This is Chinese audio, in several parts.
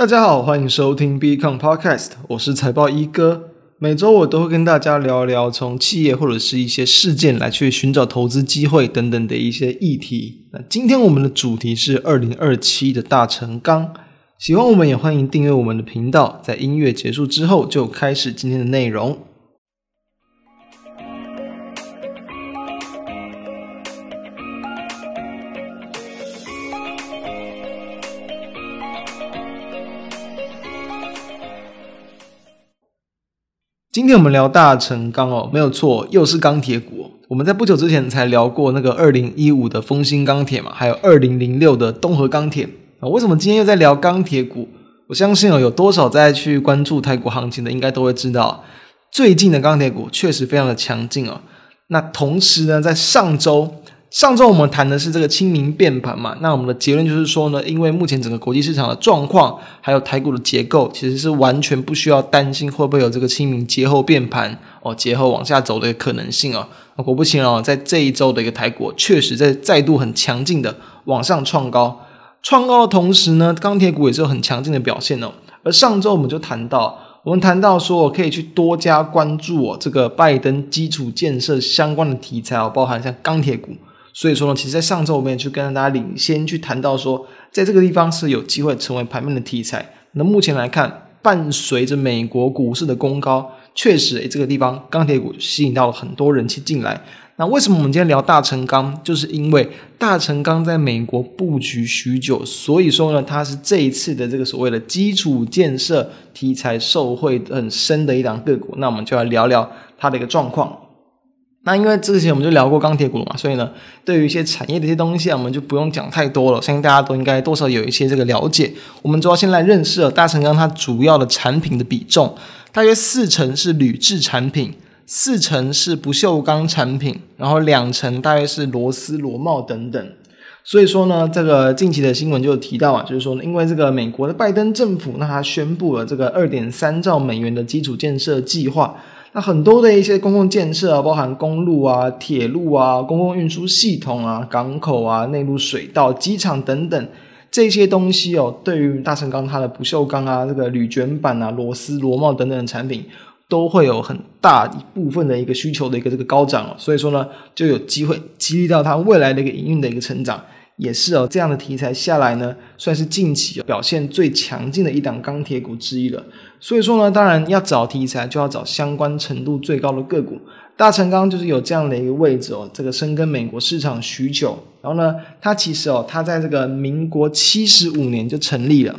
大家好，欢迎收听 Become Podcast，我是财报一哥。每周我都会跟大家聊一聊从企业或者是一些事件来去寻找投资机会等等的一些议题。那今天我们的主题是二零二七的大成钢。喜欢我们也欢迎订阅我们的频道。在音乐结束之后，就开始今天的内容。今天我们聊大成钢哦，没有错，又是钢铁股。我们在不久之前才聊过那个二零一五的丰兴钢铁嘛，还有二零零六的东和钢铁啊。为什么今天又在聊钢铁股？我相信哦，有多少在去关注泰国行情的，应该都会知道，最近的钢铁股确实非常的强劲哦。那同时呢，在上周。上周我们谈的是这个清明变盘嘛，那我们的结论就是说呢，因为目前整个国际市场的状况，还有台股的结构，其实是完全不需要担心会不会有这个清明节后变盘哦，节后往下走的可能性哦。果不其然哦，在这一周的一个台股，确实在再度很强劲的往上创高，创高的同时呢，钢铁股也是有很强劲的表现哦。而上周我们就谈到，我们谈到说，我可以去多加关注哦，这个拜登基础建设相关的题材哦，包含像钢铁股。所以说呢，其实，在上周我们也去跟大家领先去谈到说，在这个地方是有机会成为盘面的题材。那目前来看，伴随着美国股市的攻高，确实，诶，这个地方钢铁股吸引到了很多人气进来。那为什么我们今天聊大成钢？就是因为大成钢在美国布局许久，所以说呢，它是这一次的这个所谓的基础建设题材受惠很深的一档个股。那我们就来聊聊它的一个状况。那因为之前我们就聊过钢铁股了嘛，所以呢，对于一些产业的一些东西啊，我们就不用讲太多了。相信大家都应该多少有一些这个了解。我们主要先来认识了大成钢它主要的产品的比重，大约四成是铝制产品，四成是不锈钢产品，然后两成大约是螺丝螺帽等等。所以说呢，这个近期的新闻就有提到啊，就是说呢，因为这个美国的拜登政府，那他宣布了这个二点三兆美元的基础建设计划。那很多的一些公共建设啊，包含公路啊、铁路啊、公共运输系统啊、港口啊、内陆水道、机场等等这些东西哦，对于大成钢它的不锈钢啊、这个铝卷板啊、螺丝螺帽等等的产品，都会有很大一部分的一个需求的一个这个高涨哦，所以说呢，就有机会激励到它未来的一个营运的一个成长。也是哦，这样的题材下来呢，算是近期表现最强劲的一档钢铁股之一了。所以说呢，当然要找题材，就要找相关程度最高的个股。大成钢就是有这样的一个位置哦，这个深耕美国市场许久。然后呢，它其实哦，它在这个民国七十五年就成立了。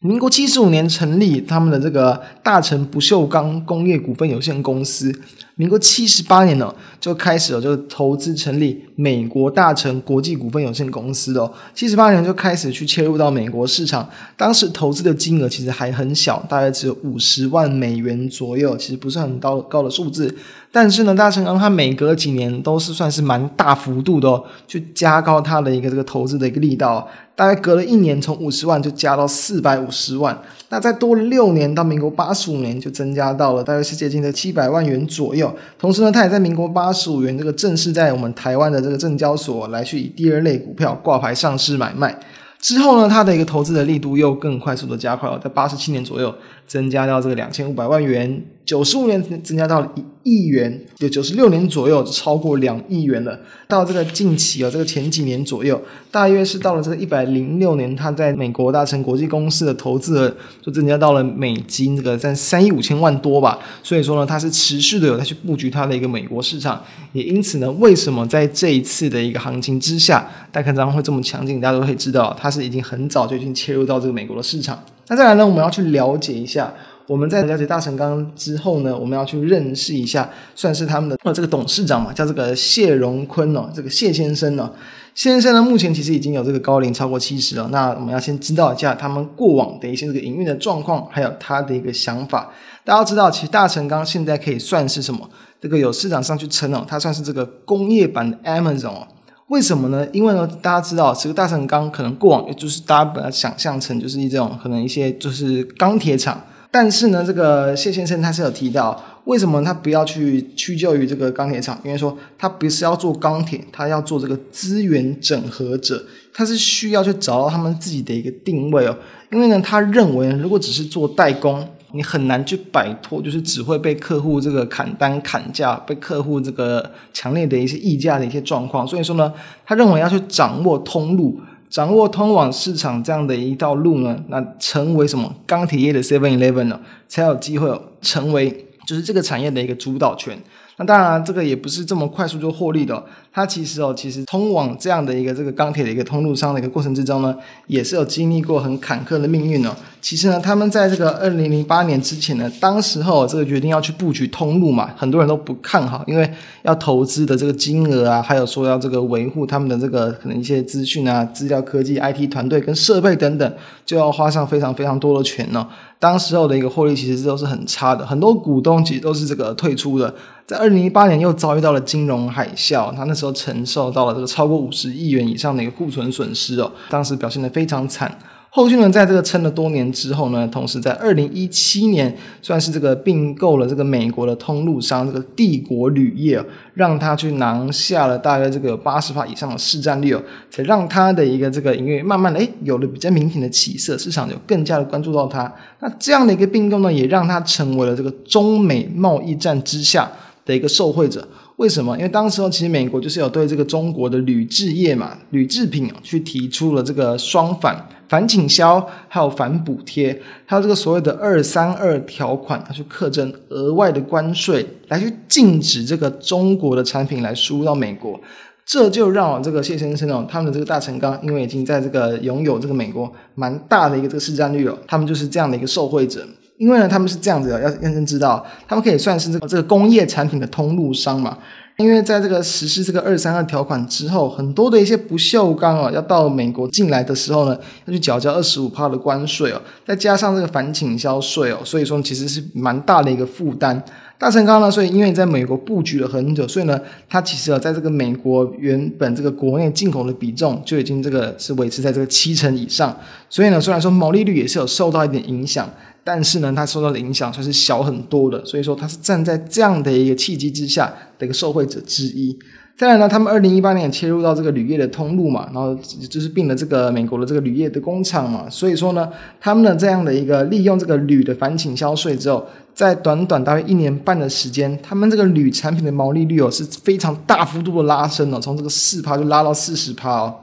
民国七十五年成立他们的这个大成不锈钢工业股份有限公司。民国七十八年呢，就开始了，就投资成立美国大成国际股份有限公司哦。七十八年就开始去切入到美国市场，当时投资的金额其实还很小，大概只有五十万美元左右，其实不是很高高的数字。但是呢，大成钢它每隔几年都是算是蛮大幅度的哦，去加高它的一个这个投资的一个力道。大概隔了一年，从五十万就加到四百五十万。那再多了六年，到民国八十五年就增加到了大约是接近的七百万元左右。同时呢，它也在民国八十五元这个正式在我们台湾的这个证交所来去以第二类股票挂牌上市买卖。之后呢，它的一个投资的力度又更快速的加快了，在八十七年左右增加到这个两千五百万元，九十五年增加到一亿元，有九十六年左右超过两亿元了。到这个近期啊，这个前几年左右，大约是到了这个一百零六年，它在美国大成国际公司的投资额就增加到了美金这个在三亿五千万多吧。所以说呢，它是持续的有在去布局它的一个美国市场。也因此呢，为什么在这一次的一个行情之下，大成钢会这么强劲？大家都可以知道，它。它是已经很早就已经切入到这个美国的市场。那再来呢，我们要去了解一下。我们在了解大成钢之后呢，我们要去认识一下，算是他们的呃这个董事长嘛，叫这个谢荣坤哦，这个谢先生呢，谢先生呢目前其实已经有这个高龄超过七十了。那我们要先知道一下他们过往的一些这个营运的状况，还有他的一个想法。大家要知道，其实大成钢现在可以算是什么？这个有市场上去称哦，它算是这个工业版的 Amazon 哦。为什么呢？因为呢，大家知道，这个大成钢可能过往也就是大家把它想象成就是一种可能一些就是钢铁厂，但是呢，这个谢先生他是有提到，为什么他不要去屈就于这个钢铁厂？因为说他不是要做钢铁，他要做这个资源整合者，他是需要去找到他们自己的一个定位哦。因为呢，他认为如果只是做代工，你很难去摆脱，就是只会被客户这个砍单砍价，被客户这个强烈的一些议价的一些状况。所以说呢，他认为要去掌握通路，掌握通往市场这样的一道路呢，那成为什么钢铁业的 Seven Eleven 呢，才有机会成为就是这个产业的一个主导权。那当然，这个也不是这么快速就获利的哦。它其实哦，其实通往这样的一个这个钢铁的一个通路商的一个过程之中呢，也是有经历过很坎坷的命运哦。其实呢，他们在这个二零零八年之前呢，当时候这个决定要去布局通路嘛，很多人都不看好，因为要投资的这个金额啊，还有说要这个维护他们的这个可能一些资讯啊、资料科技、IT 团队跟设备等等，就要花上非常非常多的钱哦。当时候的一个获利其实都是很差的，很多股东其实都是这个退出的。在二零一八年又遭遇到了金融海啸，他那时候承受到了这个超过五十亿元以上的一个库存损失哦，当时表现得非常惨。后续呢，在这个撑了多年之后呢，同时在二零一七年算是这个并购了这个美国的通路商这个帝国铝业，让他去拿下了大约这个八十趴以上的市占率哦，才让他的一个这个营业慢慢的诶有了比较明显的起色，市场就更加的关注到他。那这样的一个并购呢，也让他成为了这个中美贸易战之下的一个受惠者，为什么？因为当时候其实美国就是有对这个中国的铝制业嘛，铝制品去提出了这个双反反倾销，还有反补贴，还有这个所谓的二三二条款，它去课征额外的关税，来去禁止这个中国的产品来输入到美国，这就让这个谢先生哦，他们的这个大成钢，因为已经在这个拥有这个美国蛮大的一个这个市占率了，他们就是这样的一个受惠者。因为呢，他们是这样子的，要认真知道，他们可以算是这个这个工业产品的通路商嘛。因为在这个实施这个二三二条款之后，很多的一些不锈钢啊，要到美国进来的时候呢，要去缴交二十五趴的关税哦，再加上这个反倾销税哦，所以说其实是蛮大的一个负担。大成钢呢，所以因为在美国布局了很久，所以呢，它其实啊，在这个美国原本这个国内进口的比重就已经这个是维持在这个七成以上，所以呢，虽然说毛利率也是有受到一点影响。但是呢，它受到的影响算是小很多的，所以说它是站在这样的一个契机之下的一个受惠者之一。再来呢，他们二零一八年切入到这个铝业的通路嘛，然后就是并了这个美国的这个铝业的工厂嘛，所以说呢，他们的这样的一个利用这个铝的反倾销税之后，在短短大约一年半的时间，他们这个铝产品的毛利率哦是非常大幅度的拉升哦，从这个四趴就拉到四十趴哦。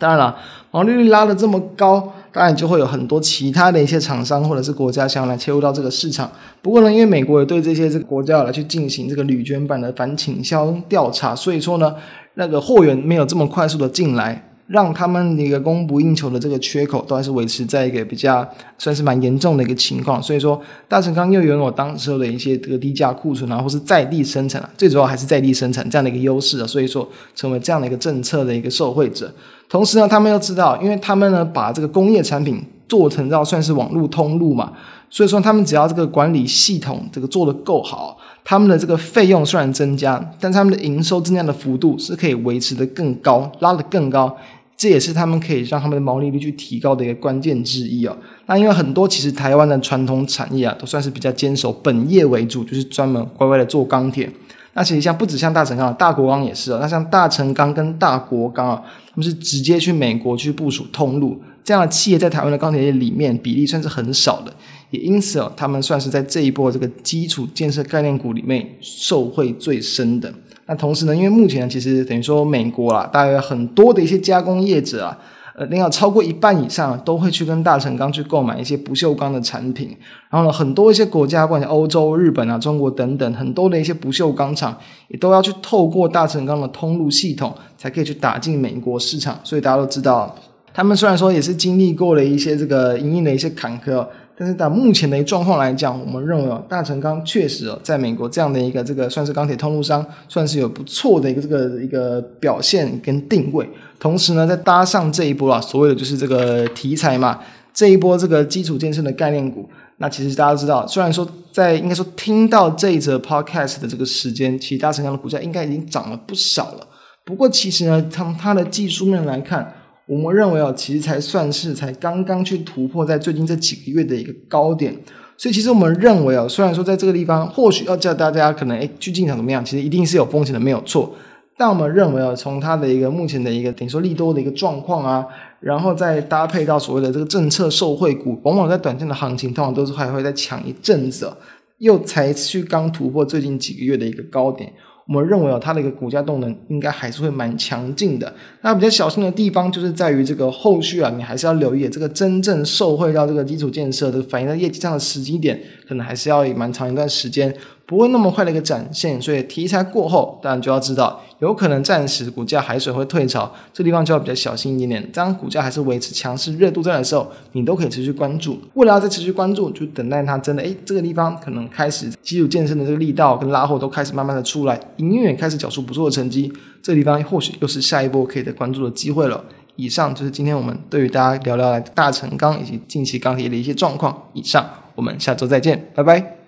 当然了，毛利率拉得这么高。当然就会有很多其他的一些厂商或者是国家想要来切入到这个市场。不过呢，因为美国也对这些这个国家来去进行这个铝卷板的反倾销调查，所以说呢，那个货源没有这么快速的进来，让他们一个供不应求的这个缺口都还是维持在一个比较算是蛮严重的一个情况。所以说，大成钢又拥有当时候的一些这个低价库存啊，或是在地生产啊，最主要还是在地生产这样的一个优势啊，所以说成为这样的一个政策的一个受惠者。同时呢，他们又知道，因为他们呢把这个工业产品做成到算是网络通路嘛，所以说他们只要这个管理系统这个做得够好，他们的这个费用虽然增加，但他们的营收增加的幅度是可以维持得更高，拉得更高，这也是他们可以让他们的毛利率去提高的一个关键之一哦。那因为很多其实台湾的传统产业啊，都算是比较坚守本业为主，就是专门乖乖的做钢铁。那其实像不止像大成钢，大国钢也是哦。那像大成钢跟大国钢啊，他们是直接去美国去部署通路，这样的企业在台湾的钢铁业里面比例算是很少的，也因此哦，他们算是在这一波这个基础建设概念股里面受惠最深的。那同时呢，因为目前其实等于说美国啊，大约很多的一些加工业者啊。呃，另外超过一半以上都会去跟大成钢去购买一些不锈钢的产品，然后呢，很多一些国家，不管是欧洲、日本啊、中国等等，很多的一些不锈钢厂也都要去透过大成钢的通路系统，才可以去打进美国市场。所以大家都知道，他们虽然说也是经历过了一些这个营运的一些坎坷。但是，到目前的状况来讲，我们认为哦，大成钢确实哦，在美国这样的一个这个算是钢铁通路商，算是有不错的一个这个一个表现跟定位。同时呢，再搭上这一波啊，所谓的就是这个题材嘛，这一波这个基础建设的概念股，那其实大家都知道，虽然说在应该说听到这一则 podcast 的这个时间，其实大成钢的股价应该已经涨了不少了。不过，其实呢，从它的技术面来看，我们认为哦，其实才算是才刚刚去突破在最近这几个月的一个高点，所以其实我们认为哦，虽然说在这个地方或许要叫大家可能诶去进场怎么样，其实一定是有风险的，没有错。但我们认为啊，从它的一个目前的一个等于说利多的一个状况啊，然后再搭配到所谓的这个政策受惠股，往往在短线的行情，通常都是还会再抢一阵子，又才去刚突破最近几个月的一个高点。我们认为啊，它的一个股价动能应该还是会蛮强劲的。那比较小心的地方就是在于这个后续啊，你还是要留意这个真正受惠到这个基础建设的反映在业绩上的时机点，可能还是要以蛮长一段时间。不会那么快的一个展现，所以题材过后，当然就要知道，有可能暂时股价海水会退潮，这地方就要比较小心一点点。当股价还是维持强势热度在的时候，你都可以持续关注。为了要再持续关注，就等待它真的，诶，这个地方可能开始基础健身的这个力道跟拉货都开始慢慢的出来，营运也开始缴出不错的成绩，这地方或许又是下一波可以的关注的机会了。以上就是今天我们对于大家聊聊大成钢以及近期钢铁的一些状况。以上，我们下周再见，拜拜。